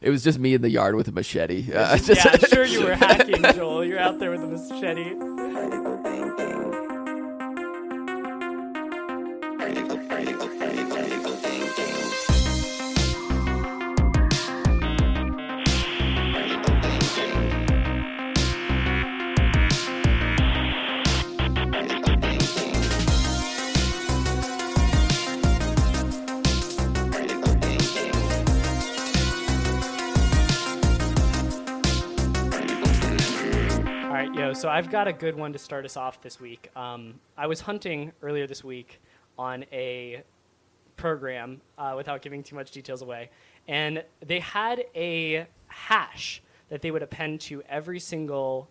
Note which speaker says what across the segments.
Speaker 1: It was just me in the yard with a machete. Uh,
Speaker 2: yeah, I'm sure you were hacking, Joel. You're out there with a machete. So I've got a good one to start us off this week. Um, I was hunting earlier this week on a program uh, without giving too much details away, and they had a hash that they would append to every single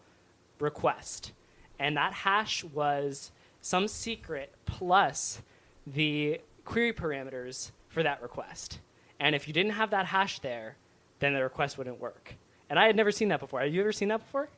Speaker 2: request, and that hash was some secret plus the query parameters for that request. And if you didn't have that hash there, then the request wouldn't work. And I had never seen that before. Have you ever seen that before?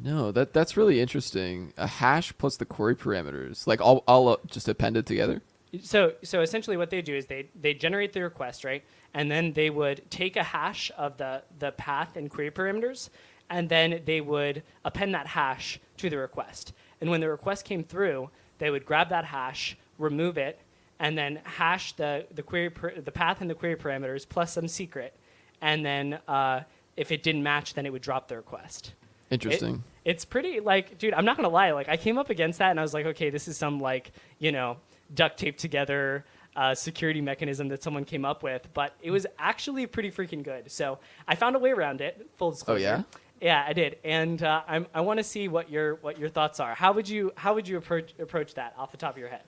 Speaker 1: No, that that's really interesting. A hash plus the query parameters, like all all uh, just appended together.
Speaker 2: So, so essentially, what they do is they they generate the request, right, and then they would take a hash of the the path and query parameters, and then they would append that hash to the request. And when the request came through, they would grab that hash, remove it, and then hash the the query per, the path and the query parameters plus some secret, and then uh, if it didn't match, then it would drop the request. It-
Speaker 1: Interesting.
Speaker 2: it's pretty like, dude, I'm not gonna lie. Like, I came up against that and I was like, okay, this is some like, you know, duct tape together uh, security mechanism that someone came up with, but it was actually pretty freaking good. So I found a way around it. Full disclosure.
Speaker 1: Oh yeah?
Speaker 2: Yeah, I did, and uh, I'm, I want to see what your what your thoughts are. How would you how would you approach approach that off the top of your head?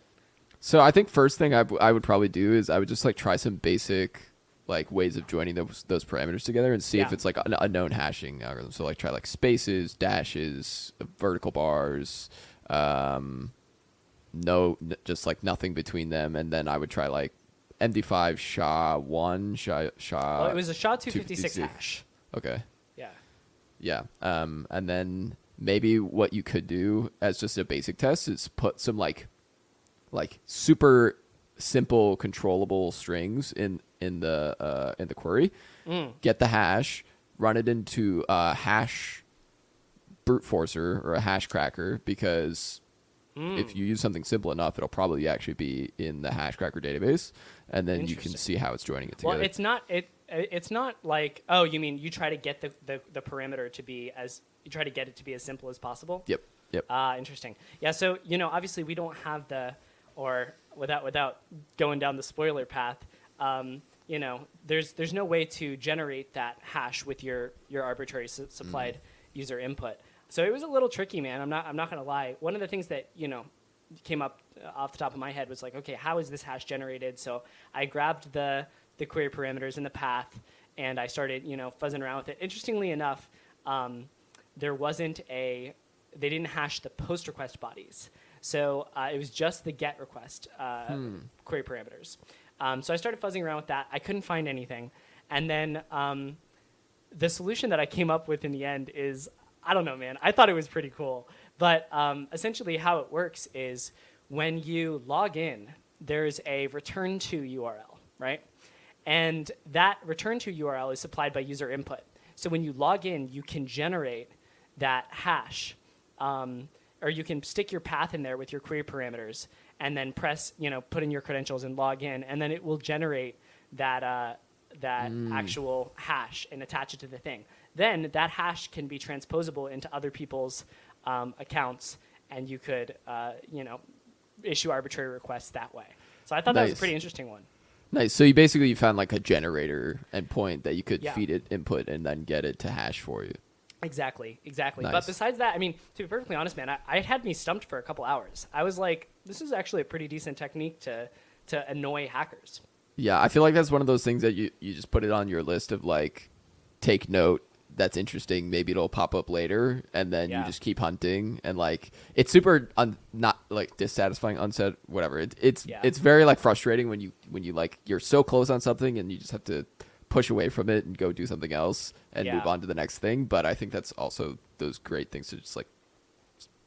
Speaker 1: So I think first thing I, w- I would probably do is I would just like try some basic like ways of joining those those parameters together and see if it's like an unknown hashing algorithm. So like try like spaces, dashes, vertical bars, um, no, n- just like nothing between them, and then I would try like MD5 SHA one SHA SHA.
Speaker 2: well, it was a SHA 256
Speaker 1: 256.
Speaker 2: hash.
Speaker 1: okay.
Speaker 2: Yeah.
Speaker 1: Yeah. Um, and then maybe what you could do as just a basic test is put some like like super simple controllable strings in in the uh, in the query. Get the hash, run it into a hash brute forcer or a hash cracker because if you use something simple enough, it'll probably actually be in the hash cracker database, and then you can see how it's joining it together.
Speaker 2: Well, it's not it. It's not like oh, you mean you try to get the, the, the parameter to be as you try to get it to be as simple as possible.
Speaker 1: yep. Yep.
Speaker 2: Ah, interesting. Yeah, so you know, obviously we don't have the, or without without going down the spoiler path, um, you know, there's there's no way to generate that hash with your your arbitrary su- supplied user input. So it was a little tricky, man. I'm not I'm not gonna lie. One of the things that you know came up uh, off the top of my head was like, okay, how is this hash generated? So I grabbed the the query parameters and the path, and I started you know fuzzing around with it. Interestingly enough. Um, there wasn't a they didn't hash the post request bodies so uh, it was just the get request uh, query parameters um, so i started fuzzing around with that. I couldn't find anything. And then um, the solution that i came up with in the end is i don't know man. I thought it was pretty cool. But um, essentially how it works is when you log in there's a return to url right? And that return to URL is supplied by user input. So when you log in, you can generate that hash, um, or you can stick your path in there with your query parameters, and then press, you know, put in your credentials and log in, and then it will generate that uh, that actual hash and attach it to the thing. Then that hash can be transposable into other people's um, accounts, and you could, uh, you know, issue arbitrary requests that way. So I thought that was a pretty interesting one.
Speaker 1: Nice. So you basically you found like a generator endpoint that you could
Speaker 2: Yeah.
Speaker 1: feed it input and then get it to hash for you.
Speaker 2: Exactly, exactly.
Speaker 1: Nice.
Speaker 2: But besides that, I mean, to be perfectly honest, man, I, I had me stumped for a couple hours. I was like, this is actually a pretty decent technique to to annoy hackers.
Speaker 1: Yeah, I feel like that's one of those things that you you just put it on your list of like take note that's interesting. Maybe it'll pop up later, and then
Speaker 2: Yeah.
Speaker 1: you just keep hunting. And like it's super un- not like dissatisfying, unsaid, whatever. It, it's
Speaker 2: Yeah.
Speaker 1: it's very like frustrating when you when you like you're so close on something and you just have to push away from it and go do something else and
Speaker 2: Yeah.
Speaker 1: move on to the next thing. But I think that's also those great things to just like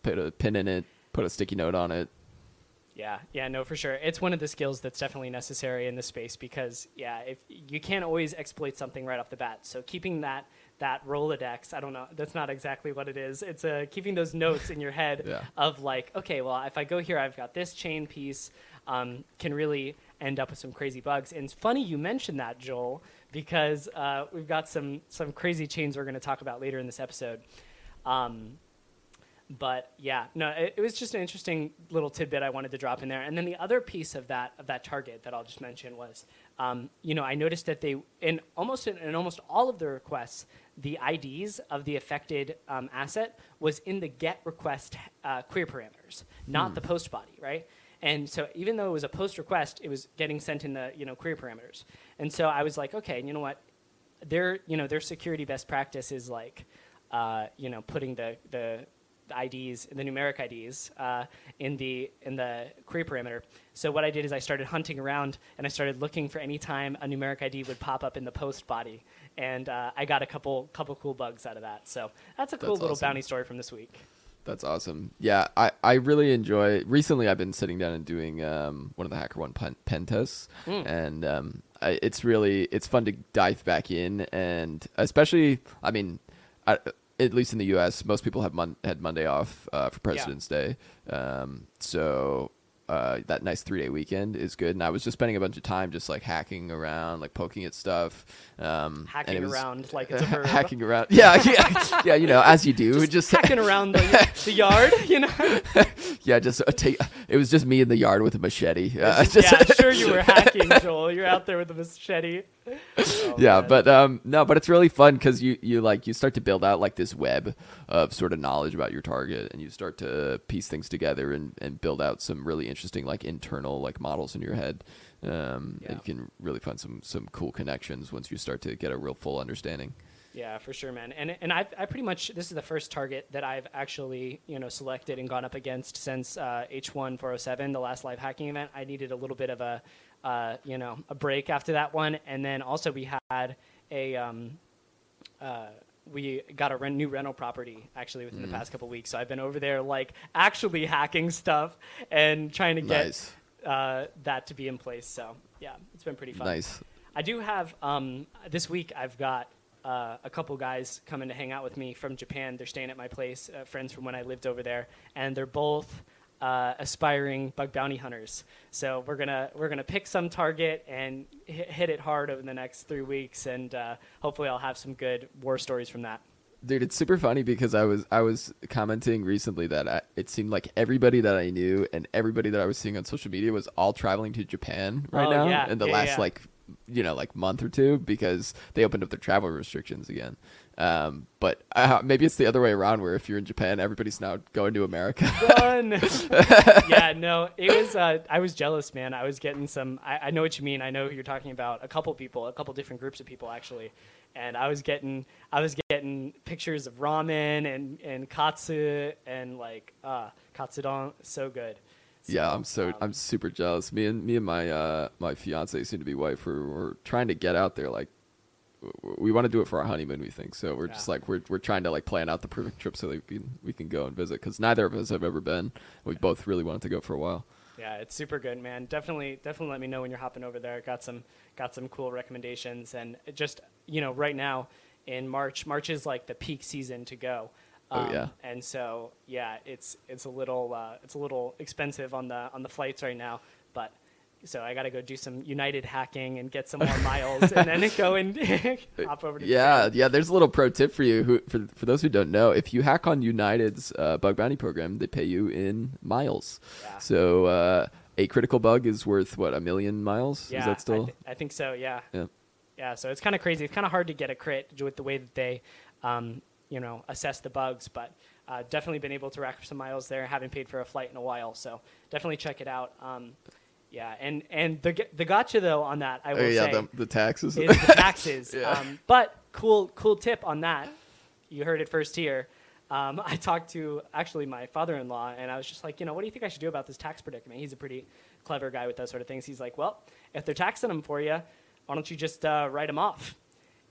Speaker 1: put a pin in it, put a sticky note on it.
Speaker 2: Yeah, yeah, no, for sure. It's one of the skills that's definitely necessary in this space because, yeah, if you can't always exploit something right off the bat. So keeping that that Rolodex, I don't know, that's not exactly what it is. It's uh, keeping those notes in your head
Speaker 1: Yeah.
Speaker 2: of like, okay, well, if I go here, I've got this chain piece, um, can really end up with some crazy bugs. And it's funny you mentioned that, Joel, because uh, we've got some some crazy chains we're going to talk about later in this episode. Um, but yeah, no, it, it was just an interesting little tidbit I wanted to drop in there. And then the other piece of that of that target that I'll just mention was, um, you know, I noticed that they in almost in, in almost all of the requests, the IDs of the affected um, asset was in the get request uh, query parameters, not the post body, right? And so even though it was a post request, it was getting sent in the you know query parameters. And so I was like, okay, you know what? Their you know their security best practice is like, uh, you know, putting the the the IDs, the numeric IDs, uh, in the in the query parameter. So what I did is I started hunting around and I started looking for any time a numeric ID would pop up in the post body, and uh, I got a couple couple cool bugs out of that. So that's a cool
Speaker 1: That's
Speaker 2: little
Speaker 1: awesome.
Speaker 2: bounty story from this week.
Speaker 1: That's awesome. Yeah, I, I really enjoy. Recently, I've been sitting down and doing um, one of the HackerOne pen, pen tests, and um, I, it's really it's fun to dive back in, and especially, I mean, I, at least in the U.S., most people have mon- had Monday off uh, for President's Day, um, so uh, that nice three day weekend is good. And I was just spending a bunch of time just like hacking around, like poking at stuff, um,
Speaker 2: Hacking
Speaker 1: was-
Speaker 2: around like it's a verb.
Speaker 1: hacking around. Yeah, yeah, yeah. You know, as you do, just,
Speaker 2: hacking around the, the yard, you know.
Speaker 1: yeah, just uh, take. It was just me in the yard with a machete. Uh, just,
Speaker 2: yeah, sure you were hacking, Joel. You're out there with a machete. Oh,
Speaker 1: yeah,
Speaker 2: man.
Speaker 1: but um, no, but it's really fun because you you like you start to build out like this web of sort of knowledge about your target, and you start to piece things together and and build out some really interesting like internal like models in your head. Um,
Speaker 2: Yeah.
Speaker 1: and you can really find some some cool connections once you start to get a real full understanding.
Speaker 2: Yeah, for sure, man. And and I I pretty much this is the first target that I've actually you know selected and gone up against since uh, H1 407, the last live hacking event. I needed a little bit of a uh, you know a break after that one, and then also we had a um, uh, we got a rent, new rental property actually within
Speaker 1: Mm.
Speaker 2: the past couple weeks. So I've been over there like actually hacking stuff and trying to get
Speaker 1: Nice.
Speaker 2: uh, that to be in place. So yeah, it's been pretty fun.
Speaker 1: Nice.
Speaker 2: I do have um, this week. I've got uh, a couple guys coming to hang out with me from Japan. They're staying at my place, uh, friends from when I lived over there, and they're both uh, aspiring bug bounty hunters. So we're gonna we're gonna pick some target and hit, hit it hard over the next three weeks, and uh, hopefully I'll have some good war stories from that.
Speaker 1: Dude, it's super funny because I was I was commenting recently that I, it seemed like everybody that I knew and everybody that I was seeing on social media was all traveling to Japan right
Speaker 2: Oh,
Speaker 1: now
Speaker 2: yeah.
Speaker 1: in the
Speaker 2: Yeah,
Speaker 1: last
Speaker 2: yeah.
Speaker 1: like you know like month or two because they opened up their travel restrictions again. Um, but uh, maybe it's the other way around where if you're in Japan, everybody's now going to America.
Speaker 2: Fun. yeah, no, it was. Uh, I was jealous, man. I was getting some. I, I know what you mean. I know who you're talking about. A couple people, a couple different groups of people actually, and I was getting. I was getting pictures of ramen and and katsu and like uh, katsudon. So good.
Speaker 1: Yeah, I'm so I'm super jealous. Me and me and my uh my fiance soon to be wife we're, we're trying to get out there like we want to do it for our honeymoon we think so we're just like we're we're trying to like plan out the perfect trip so that we can we can go and visit because neither of us have ever been we both really wanted to go for a while
Speaker 2: Yeah, it's super good, man. Definitely, definitely let me know when you're hopping over there. Got some, got some cool recommendations, and just you know, right now in March, March is like the peak season to go. Um,
Speaker 1: Oh, yeah.
Speaker 2: And so yeah, it's it's a little uh, it's a little expensive on the on the flights right now, but so I got to go do some United hacking and get some more miles, and then go and hop over to
Speaker 1: yeah
Speaker 2: Japan.
Speaker 1: yeah there's a little pro tip for you who for, for those who don't know if you hack on united's uh, bug bounty program they pay you in miles
Speaker 2: Yeah.
Speaker 1: so uh, a critical bug is worth what a million miles
Speaker 2: Yeah,
Speaker 1: is that
Speaker 2: I,
Speaker 1: still
Speaker 2: I think so. Yeah.
Speaker 1: yeah
Speaker 2: Yeah, so it's kind of crazy. It's kind of hard to get a crit with the way that they, um, you know, assess the bugs. But uh, definitely been able to rack up some miles there. Haven't paid for a flight in a while, so definitely check it out. Um, yeah, and and the the gotcha though on that I will
Speaker 1: oh, yeah
Speaker 2: say
Speaker 1: the, the taxes
Speaker 2: the taxes.
Speaker 1: Yeah.
Speaker 2: um, but cool cool tip on that. You heard it first here. Um, I talked to actually my father-in-law, and I was just like, you know, what do you think I should do about this tax predicament? He's a pretty clever guy with those sort of things. He's like, well, if they're taxing them for you, why don't you just uh, write them off?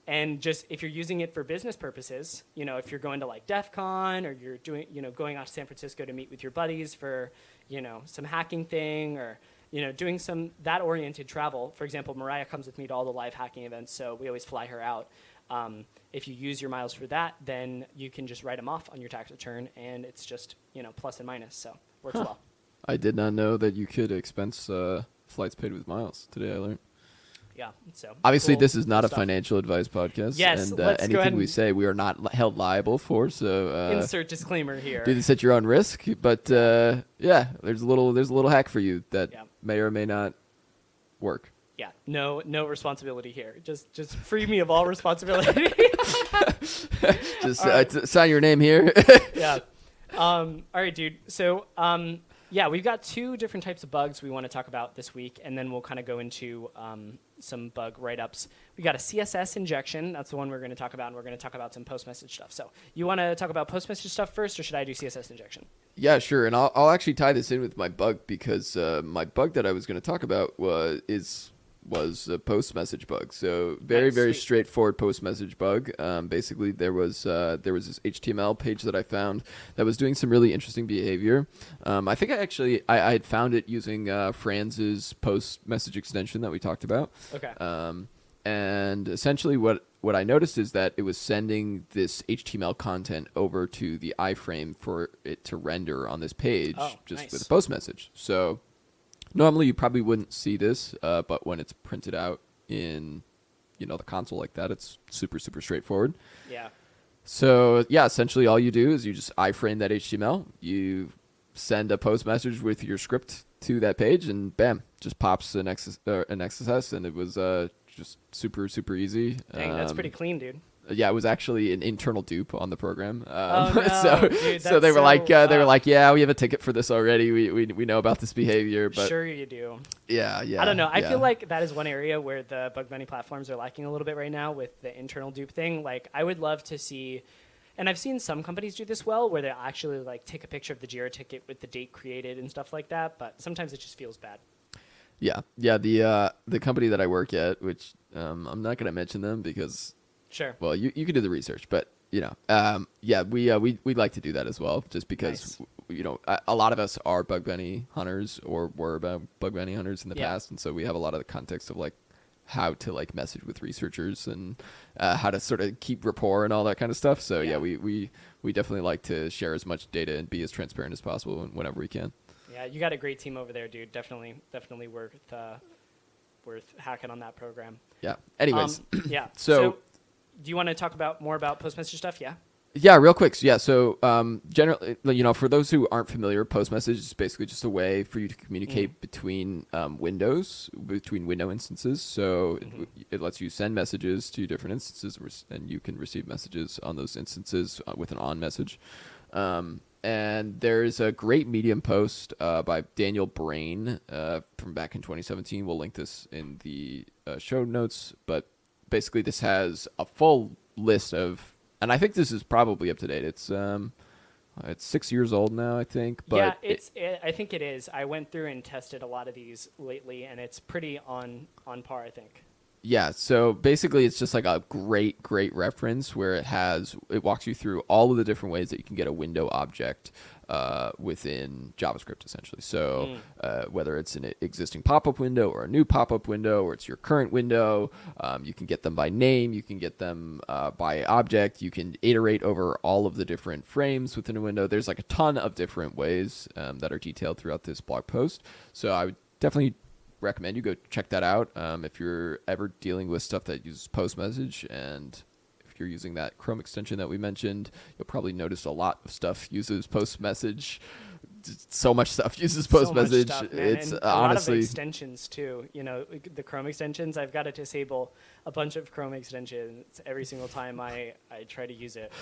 Speaker 2: And just if you're using it for business purposes, you know, if you're going to like DEF CON or you're doing, you know, going out to San Francisco to meet with your buddies for, you know, some hacking thing or, you know, doing some that oriented travel. For example, Mariah comes with me to all the live hacking events, so we always fly her out. Um, if you use your miles for that, then you can just write them off on your tax return, and it's just you know plus and minus, so works well.
Speaker 1: I did not know that you could expense uh, flights paid with miles. Today I learned.
Speaker 2: Yeah. So
Speaker 1: Obviously,
Speaker 2: cool-
Speaker 1: this is not
Speaker 2: cool
Speaker 1: a financial advice podcast.
Speaker 2: Yes,
Speaker 1: and uh, anything we say, we are not li- held liable for. So uh,
Speaker 2: Insert disclaimer here.
Speaker 1: do this at your own risk. But uh, yeah, there's a little there's a little hack for you that
Speaker 2: Yeah.
Speaker 1: may or may not work.
Speaker 2: Yeah, no, no responsibility here. Just, just free me of all responsibility.
Speaker 1: Just
Speaker 2: All
Speaker 1: uh, t- sign your name here.
Speaker 2: yeah. Um, all right, dude. So, um, yeah, we've got two different types of bugs we want to talk about this week, and then we'll kind of go into um, some bug write ups. We got a CSS injection. That's the one we're going to talk about, and we're going to talk about some post message stuff. So, you want to talk about post message stuff first, or should I do CSS injection?
Speaker 1: Yeah, sure. And I'll, I'll actually tie this in with my bug because uh, my bug that I was going to talk about was is was a post message bug. So very very
Speaker 2: sweet.
Speaker 1: straightforward post message bug. Um, basically, there was uh, there was this HTML page that I found that was doing some really interesting behavior. Um, I think I actually I, I had found it using uh, Frans's post message extension that we talked about.
Speaker 2: Okay.
Speaker 1: Um, and essentially, what what I noticed is that it was sending this HTML content over to the iframe for it to render on this page,
Speaker 2: Oh,
Speaker 1: just
Speaker 2: nice.
Speaker 1: with a post message. So normally you probably wouldn't see this, uh, but when it's printed out in you know the console like that, it's super super straightforward.
Speaker 2: yeah.
Speaker 1: So yeah, essentially all you do is you just iframe that HTML, you send a post message with your script to that page, and bam, just pops an XS, uh, an XSS, and it was uh, just super super easy.
Speaker 2: Dang, that's
Speaker 1: Um,
Speaker 2: pretty clean, dude.
Speaker 1: Yeah, it was actually an internal dupe on the program. Um,
Speaker 2: Oh, no,
Speaker 1: so
Speaker 2: dude,
Speaker 1: so they were like uh, they were like, yeah, we have a ticket for this already. We we, we know about this behavior, but
Speaker 2: sure, you do.
Speaker 1: yeah, yeah.
Speaker 2: I don't know. I
Speaker 1: yeah.
Speaker 2: feel like that is one area where the bug bounty platforms are lacking a little bit right now with the internal dupe thing. Like, I would love to see, and I've seen some companies do this well, where they actually like take a picture of the Jira ticket with the date created and stuff like that. But sometimes it just feels bad.
Speaker 1: Yeah, yeah. The uh, the company that I work at, which um, I'm not going to mention them because
Speaker 2: Sure.
Speaker 1: well, you, you can do the research, but you know, um, yeah, we uh, we we like to do that as well, just because
Speaker 2: Nice.
Speaker 1: you know a, a lot of us are bug bounty hunters or were bug bounty hunters in the
Speaker 2: Yeah.
Speaker 1: past, and so we have a lot of the context of like how to like message with researchers and uh, how to sort of keep rapport and all that kind of stuff. So yeah,
Speaker 2: Yeah.
Speaker 1: we, we we definitely like to share as much data and be as transparent as possible whenever we can.
Speaker 2: Yeah, you got a great team over there, dude. Definitely, definitely worth uh, worth hacking on that program.
Speaker 1: Yeah. Anyways,
Speaker 2: Um, yeah.
Speaker 1: So-
Speaker 2: do you want to talk about more about post message stuff? Yeah.
Speaker 1: Yeah, real quick. So, yeah, so um, generally, you know, for those who aren't familiar, post message is basically just a way for you to communicate between um, windows, between window instances. So it, it lets you send messages to different instances, and you can receive messages on those instances uh, with an on message. Um, and there's a great Medium post uh, by Daniel Brain uh, from back in 2017. We'll link this in the uh, show notes, but basically this has a full list of and I think this is probably up to date. It's um, it's six years old now, I think. But
Speaker 2: yeah,
Speaker 1: it-
Speaker 2: it's. It, I think it is. I went through and tested a lot of these lately, and it's pretty on on par. I think.
Speaker 1: yeah. So basically, it's just like a great, great reference where it has it walks you through all of the different ways that you can get a window object uh, within JavaScript, essentially. So uh, whether it's an existing pop-up window or a new pop-up window, or it's your current window, um, you can get them by name, you can get them uh, by object, you can iterate over all of the different frames within a window. There's like a ton of different ways um, that are detailed throughout this blog post. So I would definitely recommend you go check that out um, if you're ever dealing with stuff that uses post message and if you're using that chrome extension that we mentioned you'll probably notice a lot of stuff uses post message so much stuff uses post
Speaker 2: so
Speaker 1: message
Speaker 2: stuff,
Speaker 1: it's
Speaker 2: and
Speaker 1: uh,
Speaker 2: a lot of
Speaker 1: honestly
Speaker 2: extensions too. You know, the Chrome extensions. I've got to disable a bunch of Chrome extensions every single time I I try to use it.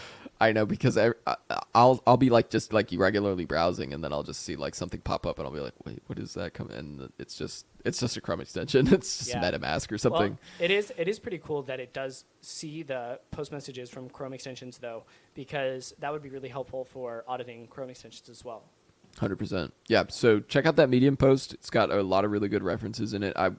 Speaker 1: I know because I, I- I'll I'll be like just like regularly browsing and then I'll just see like something pop up and I'll be like wait what is that coming and it's just it's just a Chrome extension it's just
Speaker 2: Yeah.
Speaker 1: MetaMask or something
Speaker 2: Well, it is it is pretty cool that it does see the post messages from Chrome extensions though, because that would be really helpful for auditing Chrome extensions as well.
Speaker 1: Hundred percent. Yeah. So check out that Medium post. It's got a lot of really good references in it. I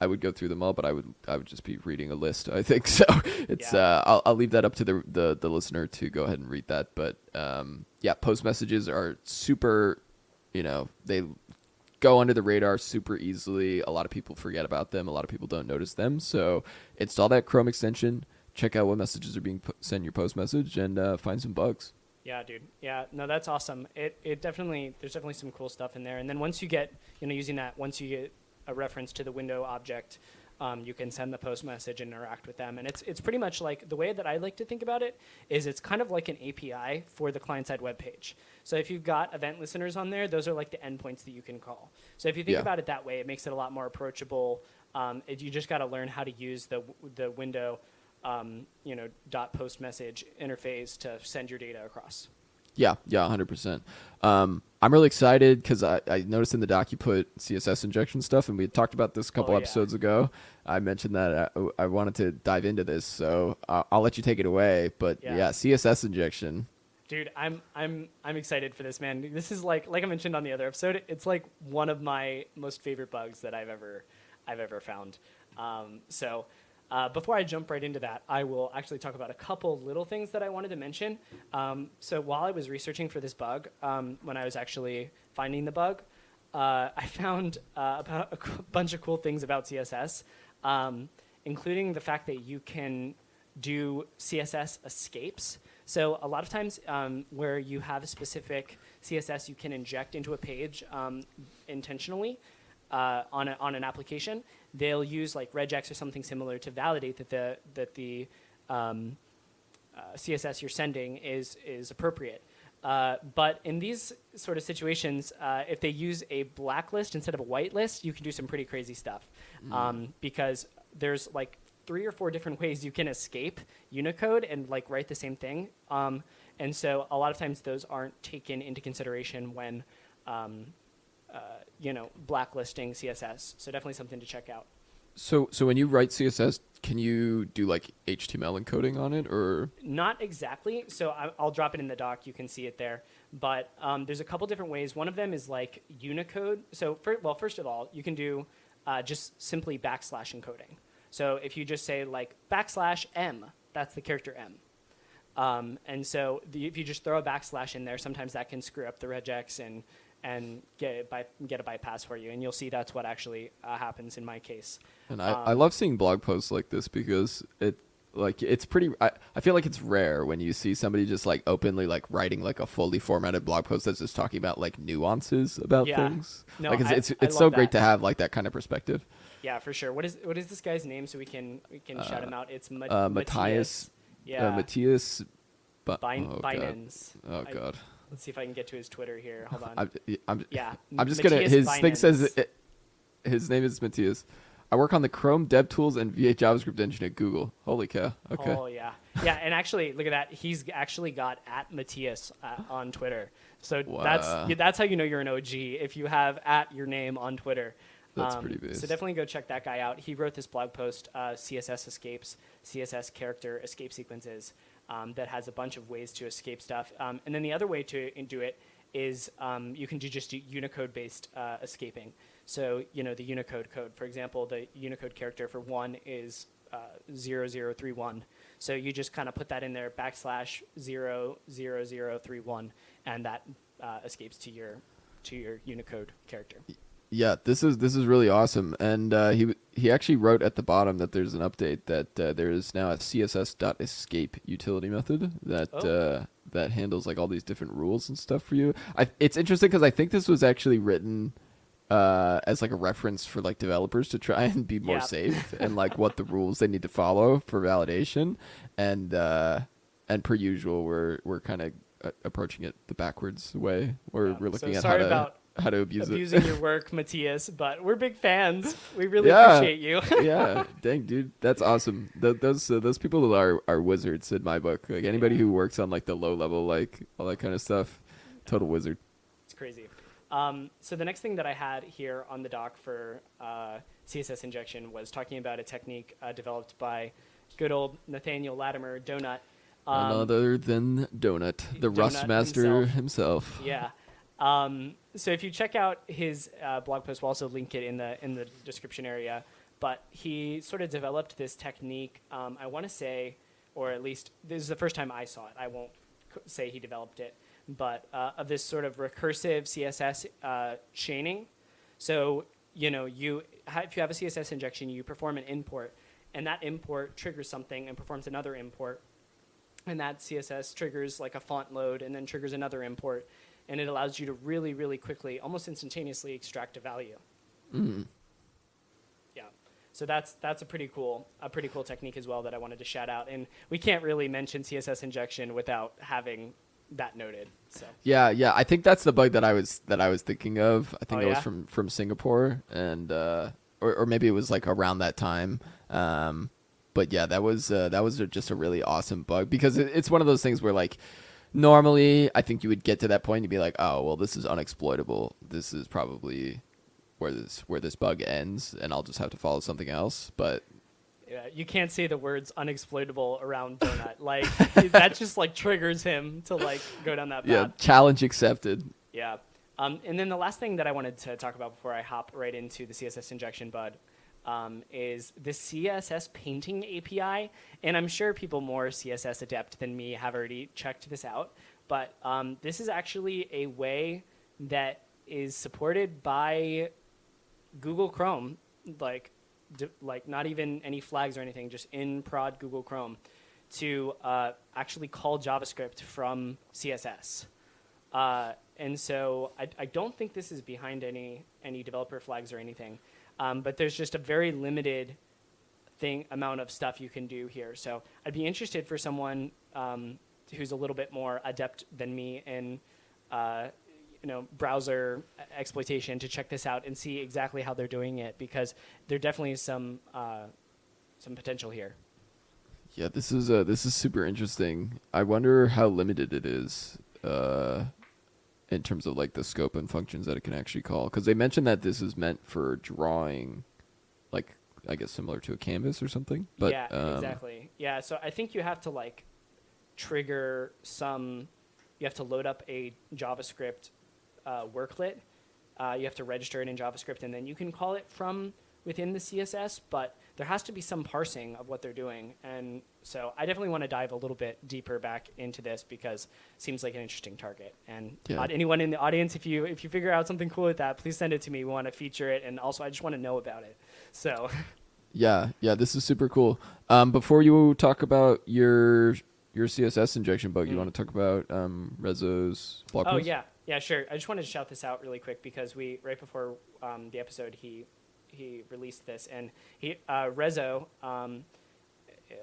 Speaker 1: I would go through them all, but I would I would just be reading a list. I think so. It's
Speaker 2: Yeah.
Speaker 1: uh, I'll I'll leave that up to the the the listener to go ahead and read that. But um, yeah, post messages are super. You know, they go under the radar super easily. A lot of people forget about them. A lot of people don't notice them. So install that Chrome extension. Check out what messages are being pu- sent your post message and uh, find some bugs.
Speaker 2: Yeah, dude. Yeah, no, that's awesome. It it definitely there's definitely some cool stuff in there. And then once you get you know using that once you get a reference to the window object, um, you can send the post message and interact with them. And it's it's pretty much like the way that I like to think about it is it's kind of like an API for the client side web page. So if you've got event listeners on there, those are like the endpoints that you can call. So if you think
Speaker 1: Yeah.
Speaker 2: about it that way, it makes it a lot more approachable. Um, it, you just got to learn how to use the the window. Um, you know, dot post message interface to send your data across.
Speaker 1: Yeah, yeah, hundred percent. Um, I'm really excited because I, I noticed in the doc you put CSS injection stuff, and we had talked about this a couple
Speaker 2: Oh, yeah.
Speaker 1: episodes ago. I mentioned that I, I wanted to dive into this, so uh, I'll let you take it away. But
Speaker 2: Yeah.
Speaker 1: yeah, CSS injection.
Speaker 2: Dude, I'm I'm I'm excited for this, man. This is like like I mentioned on the other episode. It's like one of my most favorite bugs that I've ever I've ever found. Um, so uh, before I jump right into that, I will actually talk about a couple little things that I wanted to mention. Um, so while I was researching for this bug, um, when I was actually finding the bug, uh, I found uh, about a bunch of cool things about CSS, um, including the fact that you can do CSS escapes. So a lot of times um, where you have a specific CSS you can inject into a page um, intentionally uh, on, a, on an application, they'll use like regex or something similar to validate that the, that the um, uh, CSS you're sending is, is appropriate. Uh, but in these sort of situations, uh, if they use a blacklist instead of a whitelist, you can do some pretty crazy stuff. Um, because there's like three or four different ways you can escape Unicode and like write the same thing. Um, and so a lot of times those aren't taken into consideration when, um, uh, you know, blacklisting CSS. So definitely something to check out.
Speaker 1: So so when you write CSS, can you do like HTML encoding on it, or
Speaker 2: Not exactly. So I, I'll drop it in the doc. You can see it there. But um, there's a couple different ways. One of them is like Unicode. So, for, well, first of all, you can do uh, just simply backslash encoding. So if you just say like backslash m, that's the character m. Um, and so the, if you just throw a backslash in there, sometimes that can screw up the regex and and get by, get a bypass for you. And you'll see that's what actually uh, happens in my case.
Speaker 1: And I, I
Speaker 2: Um,
Speaker 1: love seeing blog posts like this because it like it's pretty I, I feel like it's rare when you see somebody just like openly like writing like a fully formatted blog post that's just talking about like nuances about
Speaker 2: Yeah.
Speaker 1: things.
Speaker 2: No,
Speaker 1: like it's
Speaker 2: I-
Speaker 1: it's,
Speaker 2: I
Speaker 1: it's so great to have like that kind of perspective.
Speaker 2: Yeah, for sure. What is what is this guy's name so we can we can shout him out? It's Ma-
Speaker 1: Uh,
Speaker 2: Mathias.
Speaker 1: Mathias
Speaker 2: Yeah.
Speaker 1: uh, Mathias Bu-
Speaker 2: Bin-
Speaker 1: oh, God.
Speaker 2: Bynens.
Speaker 1: Oh
Speaker 2: I-
Speaker 1: god.
Speaker 2: Let's see if I can get to his Twitter here. Hold on.
Speaker 1: I'm, I'm,
Speaker 2: Yeah,
Speaker 1: I'm just gonna. His thing says it, his name is Mathias. I work on the Chrome DevTools and V8 JavaScript engine at Google. Holy cow! Okay.
Speaker 2: Oh yeah, yeah. And actually, look at that. He's actually got at Mathias uh, on Twitter. So
Speaker 1: Wow.
Speaker 2: that's that's how you know you're an OG if you have at your name on Twitter. Um,
Speaker 1: That's pretty based.
Speaker 2: So definitely go check that guy out. He wrote this blog post, uh, CSS escapes, CSS character escape sequences, um, that has a bunch of ways to escape stuff. Um, and then the other way to do it is um, you can do just Unicode-based uh, escaping. So you know the Unicode code, for example, the Unicode character for one is uh, 0031. So you just kind of put that in there backslash 00031, and that uh, escapes to your to your Unicode character.
Speaker 1: Yeah, this is this is really awesome, and uh, he he actually wrote at the bottom that there's an update that uh, there is now a CSS.escape utility method that
Speaker 2: Oh.
Speaker 1: uh, that handles like all these different rules and stuff for you. I, it's interesting because I think this was actually written uh, as like a reference for like developers to try and be more safe and like what the rules they need to follow for validation, and uh, and per usual we're we're kind of uh, approaching it the backwards way. We're
Speaker 2: Yeah.
Speaker 1: we're looking
Speaker 2: So
Speaker 1: at
Speaker 2: sorry
Speaker 1: how to
Speaker 2: about
Speaker 1: how to abuse it.
Speaker 2: Abusing your work, Mathias, but we're big fans. We really
Speaker 1: Yeah.
Speaker 2: appreciate you.
Speaker 1: yeah, dang, dude, that's awesome. Th- those uh, those people are are wizards in my book. Like anybody
Speaker 2: Yeah.
Speaker 1: who works on like the low level, like all that kind of stuff, total wizard.
Speaker 2: It's crazy. Um, so the next thing that I had here on the doc for uh, CSS injection was talking about a technique uh, developed by good old Nathaniel Latimer, Donut. Um,
Speaker 1: None other than Donut, the
Speaker 2: Donut
Speaker 1: Rust Master himself.
Speaker 2: Yeah. Um, so if you check out his uh, blog post, we'll also link it in the in the description area. but he sort of developed this technique. Um, I want to say, or at least this is the first time I saw it. I won't c- say he developed it, but uh, of this sort of recursive CSS uh, chaining. So you know, you ha- if you have a CSS injection, you perform an import, and that import triggers something and performs another import, and that CSS triggers like a font load and then triggers another import, and it allows you to really, really quickly, almost instantaneously extract a value. Yeah. So that's that's a pretty cool a pretty cool technique as well that I wanted to shout out. And we can't really mention CSS injection without having that noted. So
Speaker 1: Yeah, yeah. I think that's the bug that I was that I was thinking of. I think
Speaker 2: Oh,
Speaker 1: it was from from Singapore, and uh, or or maybe it was like around that time. Um, but yeah, that was uh, that was just a really awesome bug because it, it's one of those things where like normally I think you would get to that point and be like, oh well, this is unexploitable. This is probably where this where this bug ends, and I'll just have to follow something else. But
Speaker 2: yeah, you can't say the words unexploitable around Donut. like that just like triggers him to like go down that path.
Speaker 1: yeah, challenge accepted.
Speaker 2: Yeah. Um, and then the last thing that I wanted to talk about before I hop right into the CSS injection bud um, is the CSS painting API. And I'm sure people more CSS adept than me have already checked this out. But um, this is actually a way that is supported by Google Chrome, like, d- like not even any flags or anything, just in prod Google Chrome, to uh, actually call JavaScript from CSS. Uh, and so I, I don't think this is behind any any developer flags or anything, um, but there's just a very limited thing amount of stuff you can do here. So I'd be interested for someone um, who's a little bit more adept than me in uh, you know browser exploitation to check this out and see exactly how they're doing it because there definitely is some uh, some potential here.
Speaker 1: Yeah, this is uh this is super interesting. I wonder how limited it is uh in terms of like the scope and functions that it can actually call cuz they mentioned that this is meant for drawing like I guess similar to a canvas or something. But
Speaker 2: yeah,
Speaker 1: um,
Speaker 2: exactly. Yeah, so I think you have to like trigger some. You have to load up a JavaScript uh, worklet. Uh, you have to register it in JavaScript, and then you can call it from within the CSS. But there has to be some parsing of what they're doing, and so I definitely want to dive a little bit deeper back into this because it seems like an interesting target. And
Speaker 1: Yeah.
Speaker 2: uh, anyone in the audience, if you if you figure out something cool with that, please send it to me. We want to feature it, and also I just want to know about it. So.
Speaker 1: Yeah, yeah, this is super cool. Um before you talk about your your CSS injection bug, you
Speaker 2: Mm.
Speaker 1: want to talk about um Rez0's blog
Speaker 2: Oh
Speaker 1: post?
Speaker 2: yeah, yeah, sure. I just wanted to shout this out really quick because we right before um, the episode he he released this and he uh, Rez0. Um,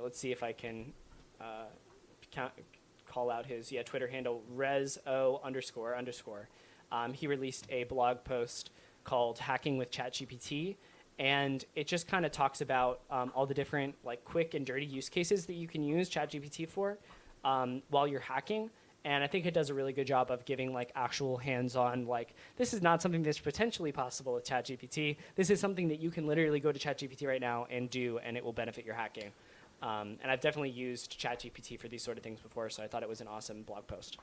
Speaker 2: let's see if I can uh, count, call out his yeah Twitter handle Rez0 underscore underscore. Um, he released a blog post called "Hacking with ChatGPT." And it just kind of talks about um, all the different like quick and dirty use cases that you can use ChatGPT for um, while you're hacking and I think it does a really good job of giving like actual hands-on like this is not something that's potentially possible with ChatGPT. This is something that you can literally go to ChatGPT right now and do, and it will benefit your hacking. Um, and I've definitely used ChatGPT for these sort of things before, so I thought it was an awesome blog post.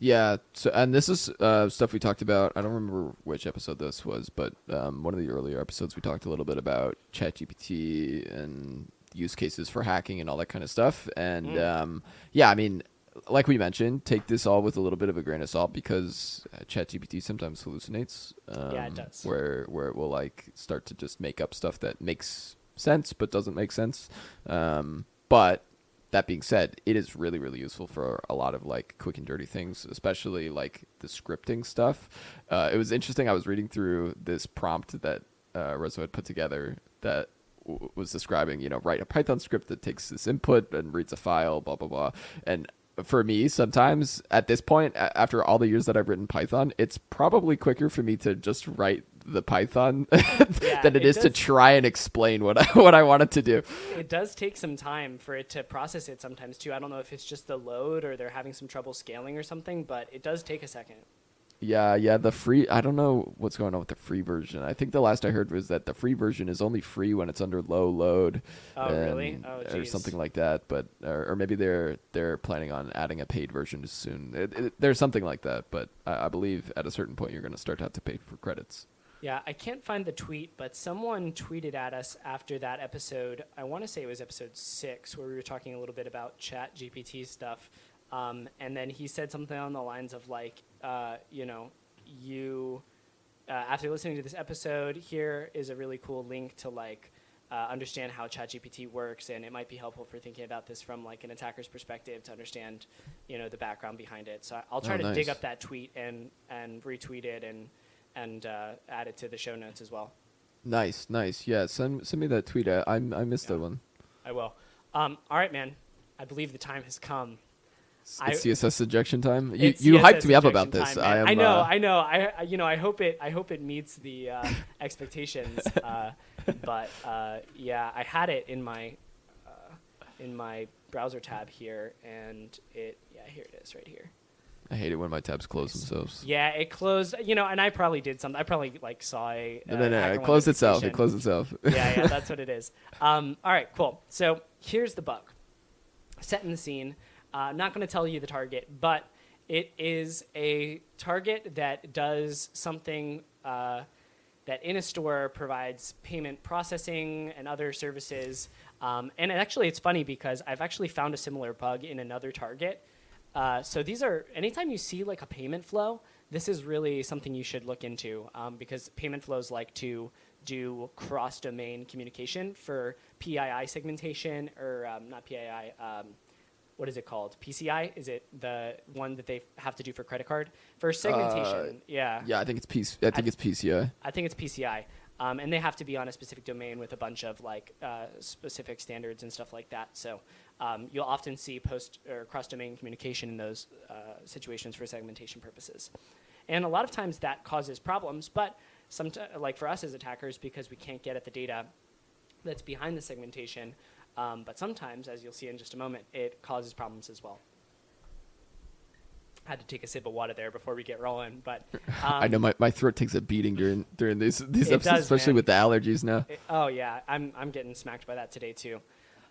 Speaker 1: Yeah. So, and this is uh, stuff we talked about. I don't remember which episode this was, but um, one of the earlier episodes we talked a little bit about ChatGPT and use cases for hacking and all that kind of stuff. And
Speaker 2: Mm.
Speaker 1: um, yeah, I mean, like we mentioned, take this all with a little bit of a grain of salt because uh, ChatGPT sometimes hallucinates. Um,
Speaker 2: Yeah, it does.
Speaker 1: Where where it will like start to just make up stuff that makes sense but doesn't make sense. Um, but that being said, it is really really useful for a lot of like quick and dirty things, especially like the scripting stuff. Uh, it was interesting. I was reading through this prompt that uh, Rez0 had put together that was describing, you know, write a Python script that takes this input and reads a file, blah blah blah. And for me, sometimes at this point, after all the years that I've written Python, it's probably quicker for me to just write the Python than it
Speaker 2: it
Speaker 1: is to try and explain what I what I wanted to do.
Speaker 2: It does take some time for it to process it sometimes too. I don't know if it's just the load or they're having some trouble scaling or something, but it does take a second.
Speaker 1: Yeah, yeah, the free I don't know what's going on with the free version. I think the last I heard was that the free version is only free when it's under low load.
Speaker 2: Oh, really?
Speaker 1: and-
Speaker 2: Oh,
Speaker 1: or something like that, but or, or maybe they're they're planning on adding a paid version soon. It, it, there's something like that, but I, I believe at a certain point you're going to start to have to pay for credits.
Speaker 2: Yeah, I can't find the tweet, but someone tweeted at us after that episode. I want to say it was episode six, where we were talking a little bit about Chat GPT stuff. Um, and then he said something on the lines of like, uh, you know, you uh, after listening to this episode, here is a really cool link to like uh, understand how ChatGPT works, and it might be helpful for thinking about this from like an attacker's perspective to understand, you know, the background behind it. So I'll try
Speaker 1: Oh,
Speaker 2: to dig up that tweet and and retweet it and and uh, add it to the show notes as well.
Speaker 1: Nice, nice. Yeah, send send me that tweet. I I, I missed that one.
Speaker 2: I will. Um, all right, man. I believe the time has come. I-
Speaker 1: CSS injection time. You you
Speaker 2: CSS
Speaker 1: hyped me up about this.
Speaker 2: time,
Speaker 1: I am.
Speaker 2: I know.
Speaker 1: uh,
Speaker 2: I know. I, you know. I hope it. I hope it meets the uh, expectations. Uh, but uh, yeah, I had it in my uh, in my browser tab here, and it. Yeah, here it is, right here.
Speaker 1: I hate it when my tabs close themselves.
Speaker 2: Yeah, it closed. You know, and I probably did something. I probably like saw a.
Speaker 1: No, no, no. It closed itself. It closed itself.
Speaker 2: yeah, yeah, that's what it is. Um, all right, cool. So here's the bug. Setting the scene. Uh, not going to tell you the target, but it is a target that does something uh, that in a store provides payment processing and other services. Um, and it actually, it's funny because I've actually found a similar bug in another target. Uh, so these are anytime you see like a payment flow, this is really something you should look into um, because payment flows like to do cross-domain communication for PII segmentation or um, not PII. What is it called? PCI? Is it the one that they have to do for credit card for segmentation? yeah,
Speaker 1: yeah, I think it's PC. I think it's PCI.
Speaker 2: I think it's PCI. Um, and they have to be on a specific domain with a bunch of like uh, specific standards and stuff like that. So um, you'll often see post or cross-domain communication in those uh, situations for segmentation purposes. And a lot of times that causes problems, but some like for us as attackers, because we can't get at the data that's behind the segmentation. Um, but sometimes, as you'll see in just a moment, it causes problems as well. I had to take a sip of water there before we get rolling, but um,
Speaker 1: I know my, my throat takes a beating during during these these episodes,
Speaker 2: does,
Speaker 1: especially
Speaker 2: man.
Speaker 1: with the allergies now.
Speaker 2: It- oh yeah, I'm I'm getting smacked by that today too.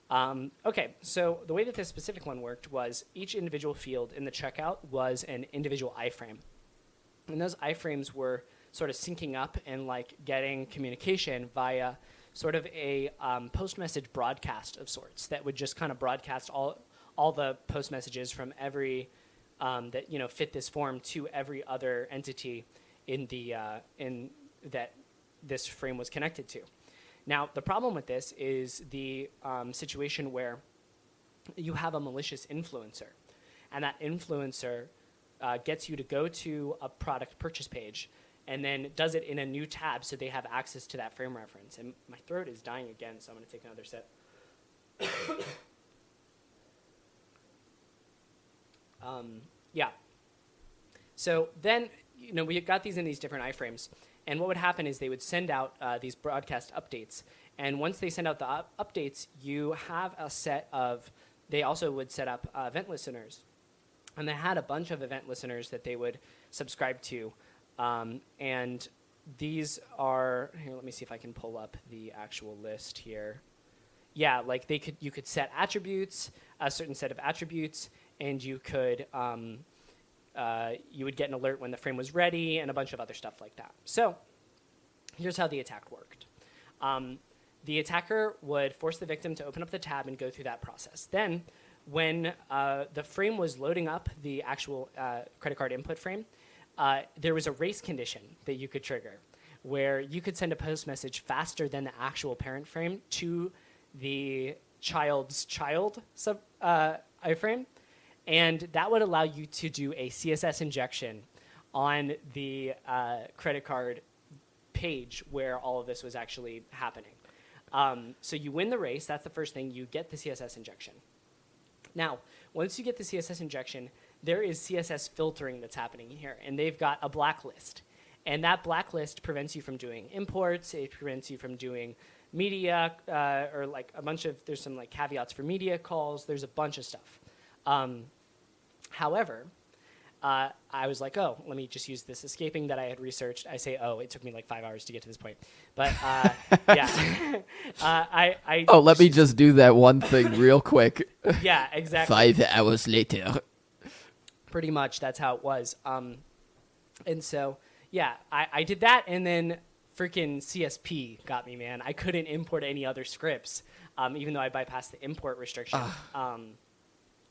Speaker 2: Um, okay, so the way that this specific one worked was each individual field in the checkout was an individual iframe, and those iframes were sort of syncing up and like getting communication via sort of a um, post message broadcast of sorts that would just kind of broadcast all all the post messages from every um, that you know fit this form to every other entity in the uh, in that this frame was connected to. Now the problem with this is the um, situation where you have a malicious influencer, and that influencer uh, gets you to go to a product purchase page and then does it in a new tab so they have access to that frame reference. And my throat is dying again, so I'm going to take another sip. um, yeah. So then, you know, we got these in these different iframes, and what would happen is they would send out uh, these broadcast updates, and once they send out the up- updates, you have a set of. They also would set up uh, event listeners, and they had a bunch of event listeners that they would subscribe to, um, and these are here. Let me see if I can pull up the actual list here yeah, like they could you could set attributes, a certain set of attributes, and you could um, uh, you would get an alert when the frame was ready, and a bunch of other stuff like that. So here's how the attack worked. Um, the attacker would force the victim to open up the tab and go through that process. Then, when uh, the frame was loading up the actual uh, credit card input frame, uh, there was a race condition that you could trigger where you could send a post message faster than the actual parent frame to the child's child sub uh, iframe, and that would allow you to do a CSS injection on the uh, credit card page where all of this was actually happening. Um, so you win the race. That's the first thing. You get the CSS injection. Now, once you get the CSS injection, there is CSS filtering that's happening here, and they've got a blacklist. And that blacklist prevents you from doing imports. It prevents you from doing media uh, or like a bunch of. There's some like caveats for media calls. There's a bunch of stuff. Um, however, uh, I was like, oh, let me just use this escaping that I had researched. I say, oh, it took me like five hours to get to this point, but uh, yeah, uh, I, I.
Speaker 1: Oh, let me just do that one thing real quick.
Speaker 2: Yeah, exactly.
Speaker 1: Five hours later.
Speaker 2: Pretty much that's how it was um, and so yeah I, I did that and then freaking CSP got me, man. I couldn't import any other scripts, um, even though I bypassed the import restriction. Um,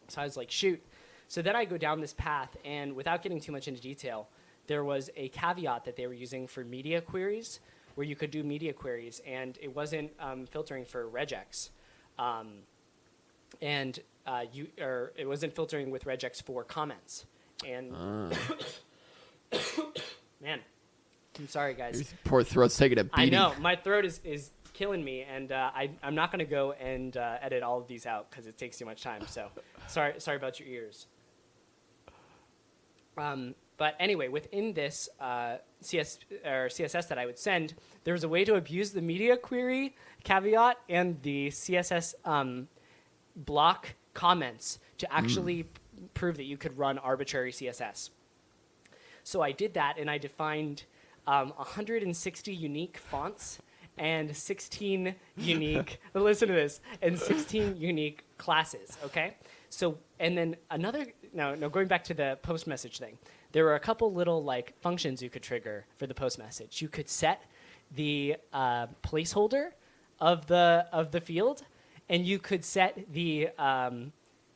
Speaker 2: so I was like, shoot. So then I go down this path, and without getting too much into detail, there was a caveat that they were using for media queries, where you could do media queries, and it wasn't um, filtering for regex, um, and uh, you or it wasn't filtering with regex for comments. And man, I'm sorry, guys.
Speaker 1: Your poor throat's taking a beating.
Speaker 2: I know my throat is, is killing me, and uh, I I'm not gonna go and uh, edit all of these out because it takes too much time. So sorry sorry about your ears. Um, but anyway, within this uh, CS or CSS that I would send, there was a way to abuse the media query caveat and the CSS um, block comments to actually p- prove that you could run arbitrary CSS. So I did that, and I defined um, 160 unique fonts and 16 unique. listen to this, and 16 unique classes. Okay. So and then another. No, no. Going back to the post message thing, there were a couple little like functions you could trigger for the post message. You could set the uh, placeholder of the of the field, and you could set the um,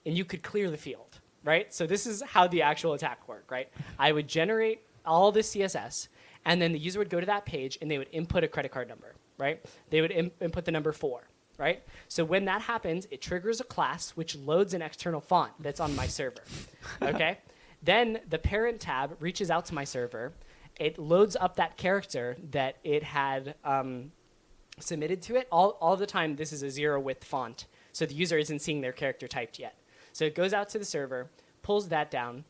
Speaker 2: and you could clear the field, right? So this is how the actual attack worked, right? I would generate all this CSS, and then the user would go to that page and they would input a credit card number, right? They would im- input the number four, right? So when that happens, it triggers a class which loads an external font that's on my server, okay? then the parent tab reaches out to my server. It loads up that character that it had um, submitted to it. All, all the time, this is a zero width font, so the user isn't seeing their character typed yet. So it goes out to the server, pulls that down.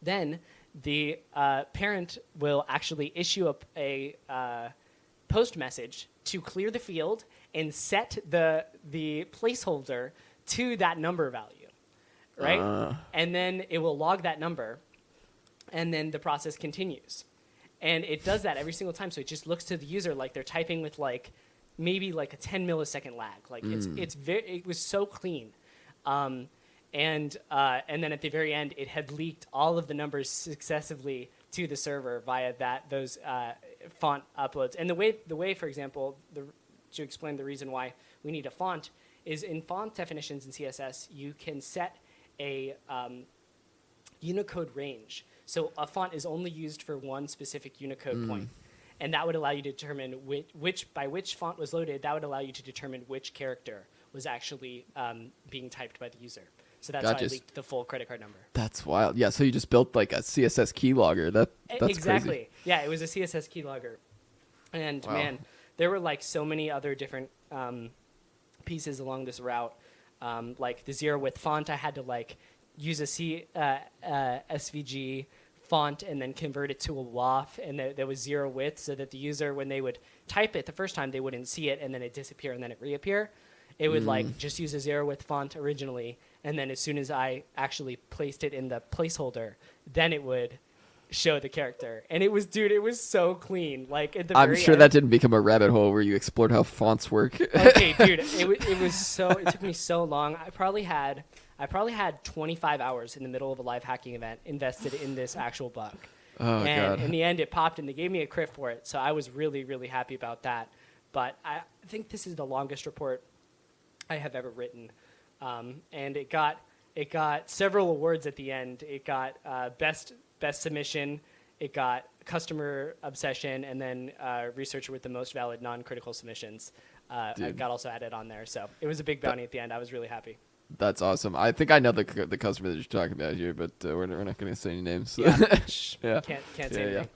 Speaker 2: Then the uh, parent will actually issue a, a uh, post message to clear the field and set the, the placeholder to that number value, right?
Speaker 1: Uh.
Speaker 2: And then it will log that number, and then the process continues and it does that every single time so it just looks to the user like they're typing with like maybe like a 10 millisecond lag. Like it's it's very it was so clean. Um, and uh, and then at the very end it had leaked all of the numbers successively to the server via that those uh, font uploads. And the way the way for example the, to explain the reason why we need a font is in font definitions in css you can set a um, Unicode range. So a font is only used for one specific Unicode point. And that would allow you to determine which, which, by which font was loaded, that would allow you to determine which character was actually um, being typed by the user. So that's
Speaker 1: Gotcha.
Speaker 2: why I leaked the full credit card number.
Speaker 1: That's wild. Yeah, so you just built like a CSS keylogger. That that's
Speaker 2: exactly.
Speaker 1: crazy.
Speaker 2: Yeah, it was a CSS keylogger, and
Speaker 1: Wow.
Speaker 2: man, there were like so many other different um, pieces along this route. Um, like the zero width font, I had to like use a C uh, uh, SVG font and then convert it to a WOFF, and there was zero width, so that the user, when they would type it the first time, they wouldn't see it, and then it disappear, and then it reappear. It would like just use a zero width font originally, and then as soon as I actually placed it in the placeholder, then it would show the character. And it was, dude, it was so clean. Like at the
Speaker 1: I'm sure
Speaker 2: end-
Speaker 1: that didn't become a rabbit hole where you explored how fonts work.
Speaker 2: okay, dude, it, it was so. It took me so long. I probably had, I probably had 25 hours in the middle of a live hacking event invested in this actual bug.
Speaker 1: oh
Speaker 2: and
Speaker 1: god.
Speaker 2: in the end, it popped, and they gave me a crit for it. So I was really, really happy about that. But I think this is the longest report I have ever written, um, and it got it got several awards at the end. It got uh, best best submission. It got customer obsession, and then uh, researcher with the most valid non-critical submissions. Uh, I got also added on there, so it was a big bounty at the end. I was really happy.
Speaker 1: That's awesome. I think I know the the customer that you're talking about here, but uh, we're, we're not going to say any names.
Speaker 2: Yeah,
Speaker 1: Yeah.
Speaker 2: can't can't
Speaker 1: Yeah,
Speaker 2: say
Speaker 1: yeah.
Speaker 2: anything.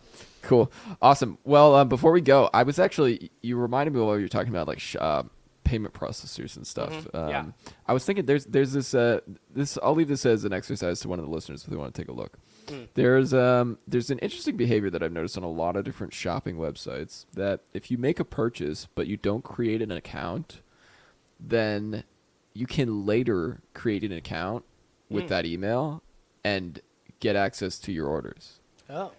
Speaker 1: Cool. Awesome. Well, um, before we go, I was actually you reminded me while you were talking about like sh- uh, payment processors and stuff.
Speaker 2: Mhm,
Speaker 1: Um,
Speaker 2: yeah.
Speaker 1: I was thinking there's there's this uh, this I'll leave this as an exercise to one of the listeners if they want to take a look.
Speaker 2: Mm.
Speaker 1: There's um there's an interesting behavior that I've noticed on a lot of different shopping websites that if you make a purchase but you don't create an account, then you can later create an account with
Speaker 2: Mm.
Speaker 1: that email and get access to your orders
Speaker 2: Oh,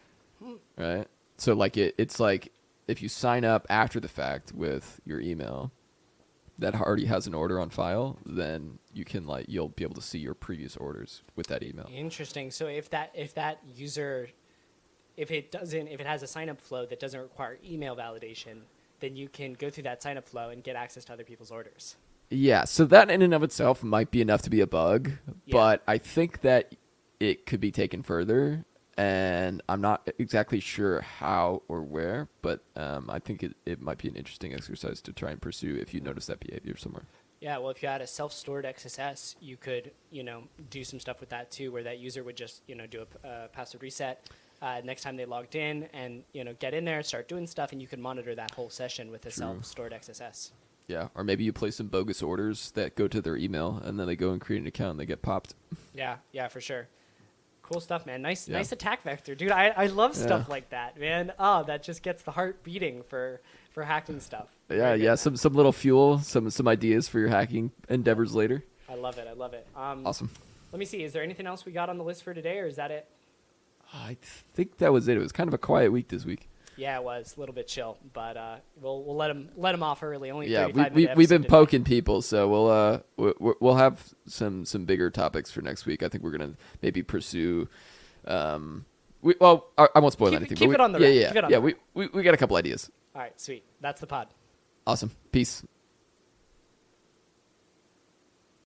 Speaker 1: right? So like it, it's like if you sign up after the fact with your email that already has an order on file, then you can like you'll be able to see your previous orders with that email.
Speaker 2: Interesting. So if that if that user if it doesn't, if it has a sign up flow that doesn't require email validation, then you can go through that sign up flow and get access to other people's orders.
Speaker 1: Yeah, so that in and of itself might be enough to be a bug,
Speaker 2: Yeah.
Speaker 1: but I think that it could be taken further, and I'm not exactly sure how or where, but um, I think it, it might be an interesting exercise to try and pursue if you notice that behavior somewhere.
Speaker 2: Yeah, well, if you had a self-stored XSS, you could, you know, do some stuff with that too, where that user would just, you know, do a uh, password reset uh, next time they logged in, and you know, get in there, start doing stuff, and you could monitor that whole session with a self-stored XSS.
Speaker 1: Yeah, or maybe you place some bogus orders that go to their email, and then they go and create an account and they get popped.
Speaker 2: Yeah, yeah, for sure. Cool stuff, man. Nice,
Speaker 1: Yeah.
Speaker 2: nice attack vector, dude. I, I love stuff
Speaker 1: Yeah.
Speaker 2: like that, man. Oh, that just gets the heart beating for for hacking stuff.
Speaker 1: Yeah, yeah, some some little fuel, some some ideas for your hacking endeavors later.
Speaker 2: I love it. I love it. Um,
Speaker 1: Awesome.
Speaker 2: Let me see. Is there anything else we got on the list for today, or is that it?
Speaker 1: I think that was it. It was kind of a quiet week this week.
Speaker 2: Yeah, it was a little bit chill, but uh, we'll we'll let him let him off early. Only
Speaker 1: yeah, we,
Speaker 2: 35
Speaker 1: we we've been poking people, so we'll uh we- we- we'll have some some bigger topics for next week. I think we're gonna maybe pursue. Um, we well I, I won't spoil
Speaker 2: Keep
Speaker 1: anything.
Speaker 2: keep
Speaker 1: but we,
Speaker 2: it on the
Speaker 1: yeah
Speaker 2: rack,
Speaker 1: yeah
Speaker 2: keep it on
Speaker 1: yeah.
Speaker 2: the
Speaker 1: We, we we got a couple ideas.
Speaker 2: All right, sweet. That's the pod.
Speaker 1: Awesome. Peace.